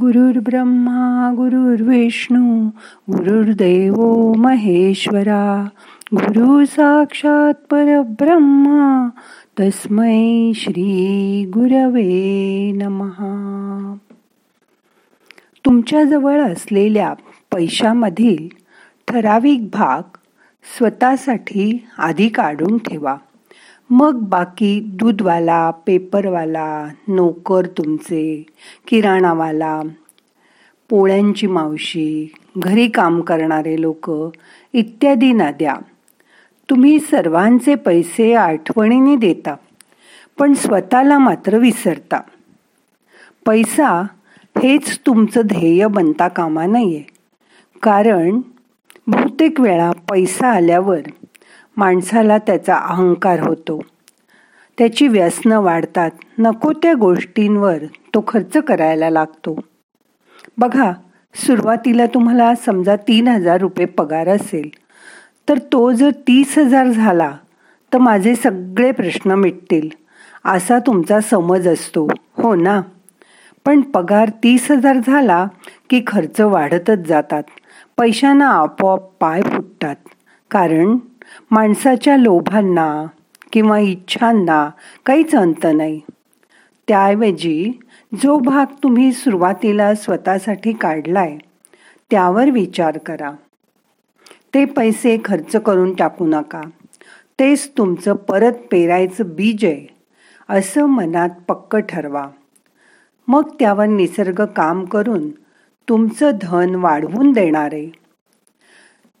गुरुर् ब्रह्मा गुरुर्विष्णू गुरुर्देव महेश्वरा. गुरु साक्षात परब्रह्मा तस्मै श्री गुरवे नमहा तुमच्याजवळ असलेल्या पैशामधील ठराविक भाग स्वतःसाठी आधी काढून ठेवा. मग बाकी दूधवाला पेपरवाला नोकर तुमचे किराणावाला पोळ्यांची मावशी घरी काम करणारे लोक इत्यादी द्या तुम्ही सर्वांचे पैसे आठवणीने देता पण स्वतःला मात्र विसरता. पैसा हेच तुमचं ध्येय बनता कामा नये. कारण बहुतेक वेळा पैसा आल्यावर माणसाला त्याचा अहंकार होतो. त्याची व्यसनं वाढतात. नको त्या गोष्टींवर तो खर्च करायला लागतो. बघा सुरुवातीला तुम्हाला समजा तीन हजार रुपये पगार असेल तर तो जर तीस हजार झाला तर माझे सगळे प्रश्न मिटतील. असा तुमचा समज असतो. हो ना? पण पगार तीस हजार झाला की खर्च वाढतच जातात. पैशांना आपोआप पाय फुटतात. कारण माणसाच्या लोभांना किंवा इच्छांना काहीच अंत नाही. त्याऐवजी जो भाग तुम्ही सुरुवातीला स्वतःसाठी काढलाय त्यावर विचार करा. ते पैसे खर्च करून टाकू नका. तेच तुमचं परत पेरायचं बीज आहे असं मनात पक्क ठरवा. मग त्यावर निसर्ग काम करून तुमचं धन वाढवून देणार आहे.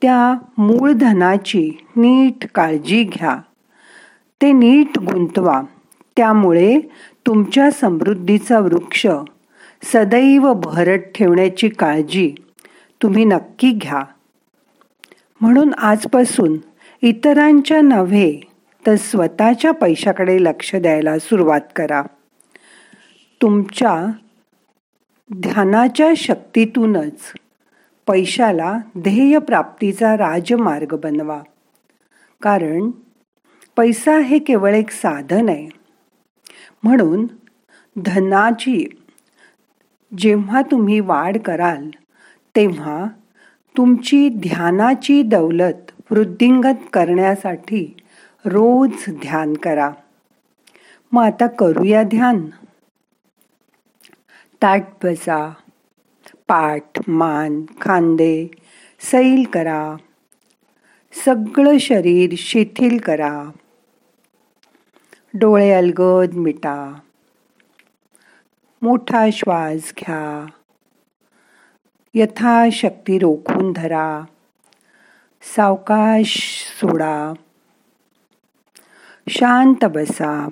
त्या मूळ धनाची नीट काळजी घ्या. ते नीट गुंतवा. त्यामुळे तुमच्या समृद्धीचा वृक्ष सदैव भरत ठेवण्याची काळजी तुम्ही नक्की घ्या. म्हणून आजपासून इतरांच्या नव्हे तर स्वतःच्या पैशाकडे लक्ष द्यायला सुरुवात करा. तुमच्या ध्यानाच्या शक्तीतूनच पैशाला ध्येय प्राप्तीचा राजमार्ग बनवा. कारण पैसा हे केवळ एक साधन आहे. म्हणून धनाची जेव्हा तुम्ही वाढ कराल तेव्हा तुमची ध्यानाची दौलत वृद्धिंगत करण्यासाठी रोज ध्यान करा. मग आता करूया ध्यान. ताट बसा. पाठ, मान, खांदे, सैल करा। सगळं शरीर शिथिल करा। डोळे अलगद मिटा। मोठा श्वास घ्या। यथाशक्ती रोखून धरा। सावकाश सोडा। शांत बसा।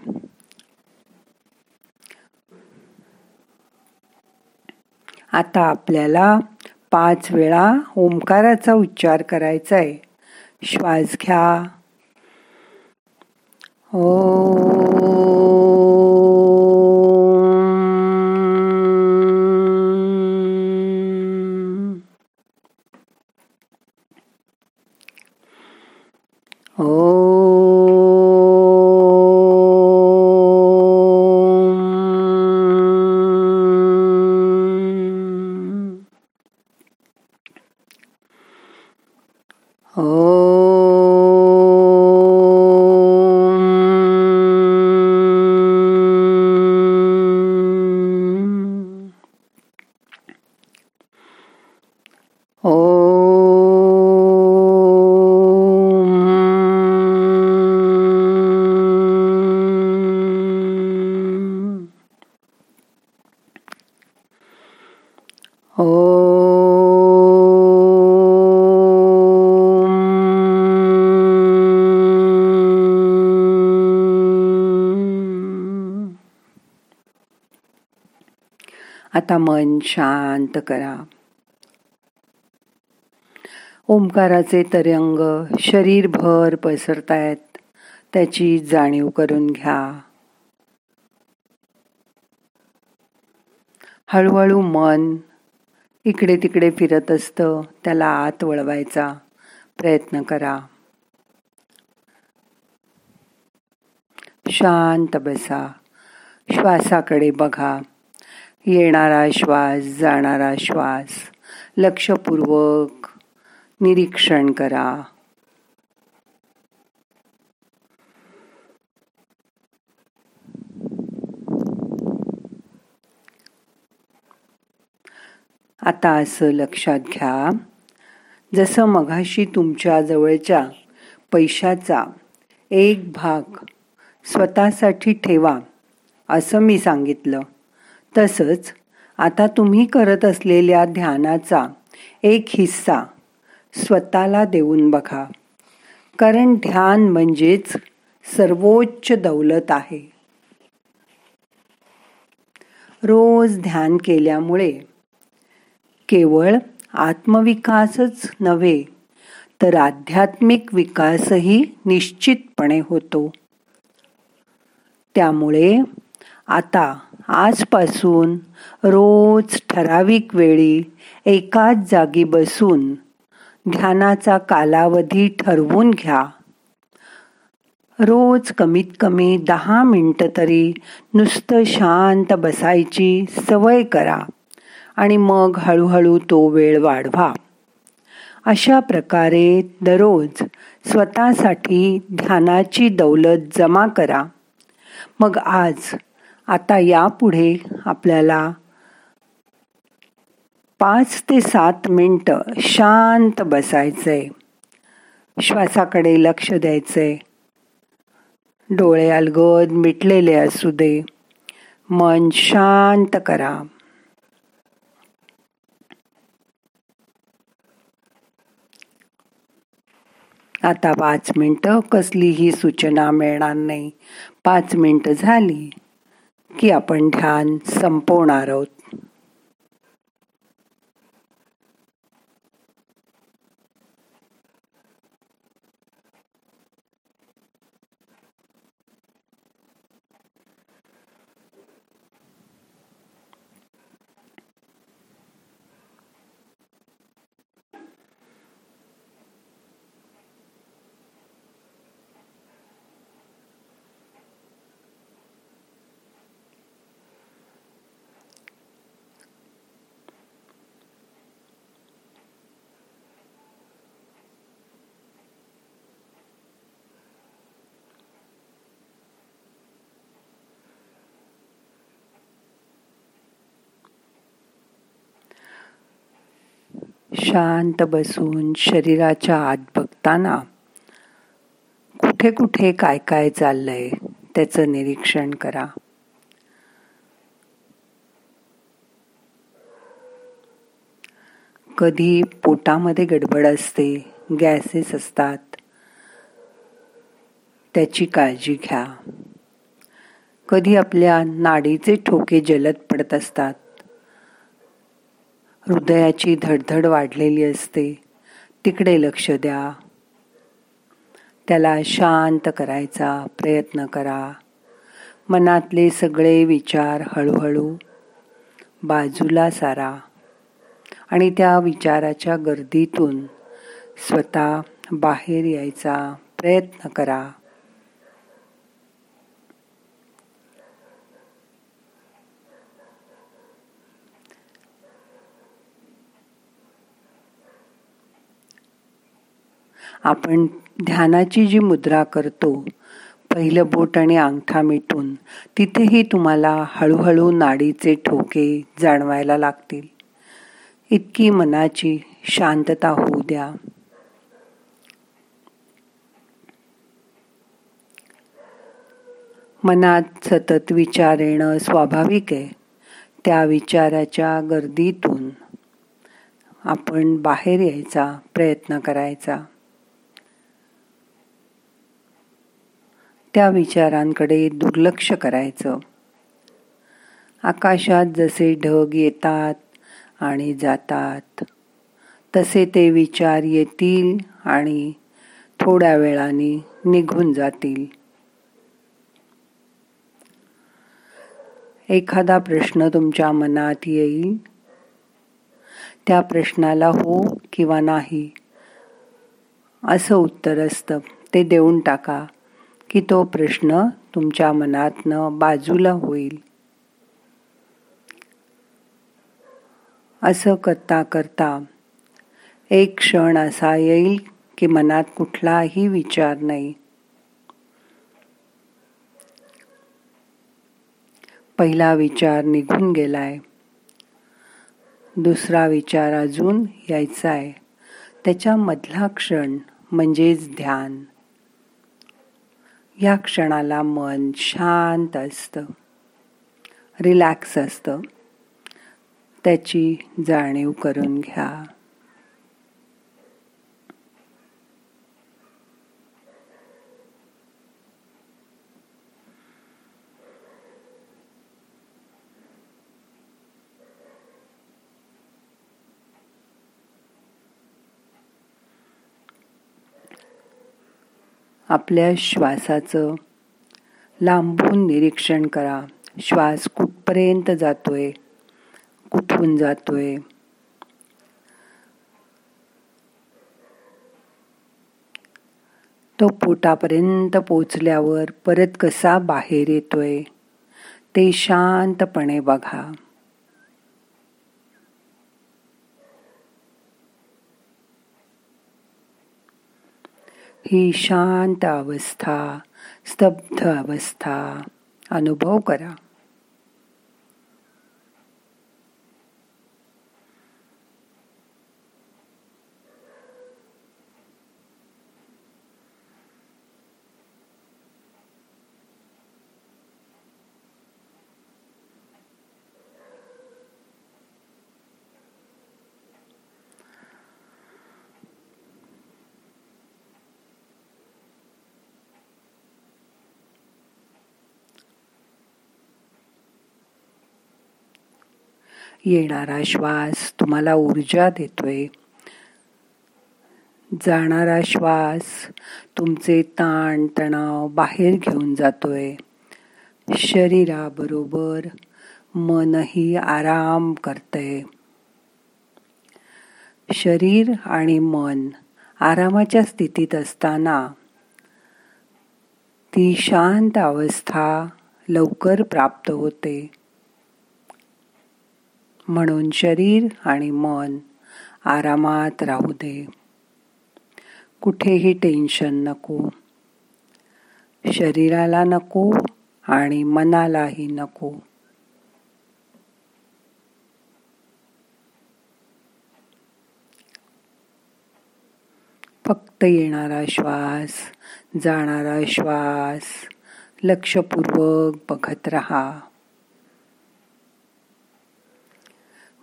आता आपल्याला पाच वेळा ओंकाराचा उच्चार करायचा आहे श्वास घ्या. ओ. आता मन शांत करा. ओंकाराचे तरंग शरीरभर पसरतायत. त्याची जाणीव करून घ्या. हळूहळू मन इकडे तिकडे फिरत असतं. त्याला आत वळवायचा प्रयत्न करा. शांत बसा. श्वासाकडे बघा. येणारा श्वास जाणारा श्वास. लक्षपूर्वक निरीक्षण करा. आता असं लक्षात घ्या. जसं मघाशी तुमच्या जवळच्या पैशाचा एक भाग स्वतःसाठी ठेवा असं मी सांगितलं. तसंच आता तुम्ही करत असलेल्या ध्यानाचा एक हिस्सा स्वतःला देऊन बघा. कारण ध्यान म्हणजेच सर्वोच्च दौलत आहे. रोज ध्यान केल्यामुळे केवळ आत्मविकासच नव्हे तर आध्यात्मिक विकासही निश्चितपणे होतो. त्यामुळे आता आजपासून रोज ठराविक वेळी एकाच जागी बसून ध्यानाचा कालावधी ठरवून घ्या. रोज कमीत कमी दहा मिनटं तरी नुसतं शांत बसायची सवय करा आणि मग हळूहळू तो वेळ वाढवा. अशा प्रकारे दररोज स्वतःसाठी ध्यानाची दौलत जमा करा. मग आज आता यापुढे आपल्याला पाच ते सात मिनटं शांत बसायचंय. श्वासाकडे लक्ष द्यायचंय. डोळे अलगद मिटलेले असू दे. मन शांत करा. आता पाच मिनटं कसलीही सूचना मिळणार नाही. पाच मिनटं झाली. की आपण ध्यान संपवणार आहोत. शांत बसून शरीराच्या आत बघताना कुठे कुठे काय काय चाललंय त्याचं निरीक्षण करा. कधी पोटामध्ये गडबड असते गॅसेस असतात त्याची काळजी घ्या. कधी आपल्या नाडीचे ठोके जलद पडत असतात हृदयाची धडधड वाढलेली असते. तिकडे लक्ष द्या. त्याला शांत करायचा प्रयत्न करा. मनातले सगळे विचार हळूहळू बाजूला सारा आणि त्या विचाराच्या गर्दीतून स्वतः बाहेर यायचा प्रयत्न करा. आपण ध्यानाची जी मुद्रा करतो पहिलं बोट आणि अंगठा मिटून तिथेही तुम्हाला हळूहळू नाडीचे ठोके जाणवायला लागतील. इतकी मनाची शांतता होऊ द्या. मनात सतत विचार येणं स्वाभाविक आहे. त्या विचाराच्या गर्दीतून आपण बाहेर यायचा प्रयत्न करायचा. त्या विचारांकडे दुर्लक्ष करायचं. आकाशात जसे ढग येतात आणि जातात तसे ते विचार येतील आणि थोड्या वेळाने निघून जातील. एखादा प्रश्न तुमच्या मनात येईल. त्या प्रश्नाला हो किंवा नाही असं उत्तर असतं. ते देऊन टाका. की तो प्रश्न तुमच्या मनातनं बाजूला होईल. असं करता करता एक क्षण असा येईल की मनात कुठलाही विचार नाही. पहिला विचार निघून गेलाय. दुसरा विचार अजून यायचा आहे त्याच्यामधला क्षण म्हणजेच ध्यान. या क्षणाला मन शांत असतं. रिलॅक्स असतं. त्याची जाणीव करून घ्या. आपल्या श्वासाचं लांबून निरीक्षण करा. श्वास कुठपर्यंत जातोय? कुठून जातोय? तो पोटापर्यंत पोचल्यावर परत कसा बाहेर येतोय? ते शांतपणे बघा. ही शांत अवस्था स्तब्ध अवस्था. अनुभव करा. येणारा श्वास तुम्हाला ऊर्जा देतोय. जाणारा श्वास तुमचे ताण तणाव बाहेर घेऊन जातोय. शरीराबरोबर मनही आराम करतय. शरीर आणि मन आरामाच्या स्थितीत असताना ती शांत अवस्था लवकर प्राप्त होते. म्हणून शरीर आणि मन आरामात राहू दे. कुठेही टेन्शन नको. शरीराला नको आणि मनालाही नको. फक्त येणारा श्वास जाणारा श्वास लक्षपूर्वक बघत रहा.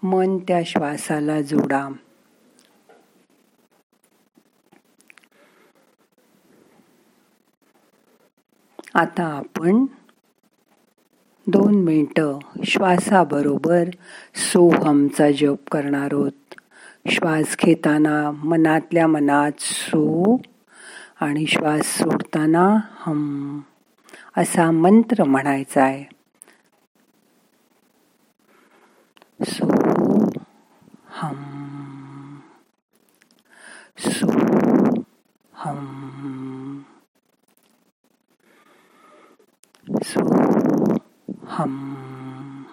मन त्या श्वासाला जोडा. आता आपण दोन मिनटं श्वासाबरोबर सोहमचा जप करणार आहोत. श्वास घेताना मनातल्या मनात सो आणि श्वास सोडताना हम असा मंत्र म्हणायचा आहे सो हम सो हम सो हम।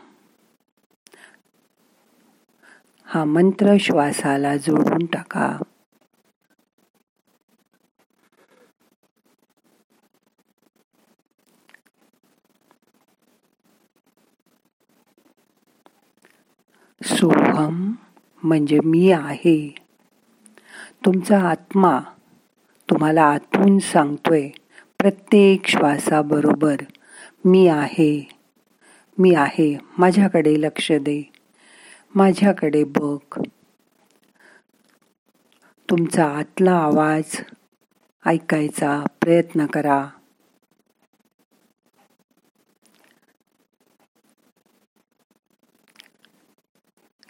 हा मंत्र श्वासाला जोडून टाका. सोहम म्हणजे मी आहे. तुमचा आत्मा तुम्हाला आतून सांगतोय प्रत्येक श्वासाबरोबर मी आहे. मी आहे. माझ्याकडे लक्ष दे. माझ्याकडे बघ. तुमचा आतला आवाज ऐकायचा प्रयत्न करा.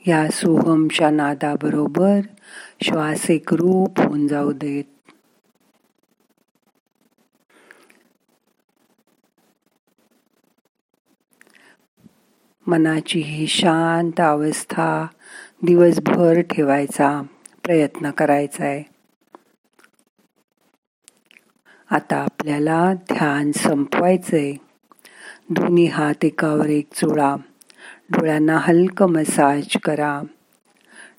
या सोहमच्या नादाबरोबर श्वास एक रूप होऊन जाऊ देत. मनाची ही शांत अवस्था दिवसभर ठेवायचा प्रयत्न करायचा आहे आता आपल्याला ध्यान संपवायचंय. दोन्ही हात एकावर एक चोळा डोळ्यांना हलक मसाज करा.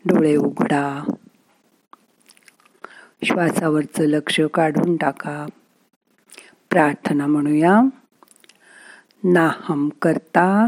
डोळे उघडा. श्वासावरचं लक्ष काढून टाका. प्रार्थना म्हणूया. नाहम करता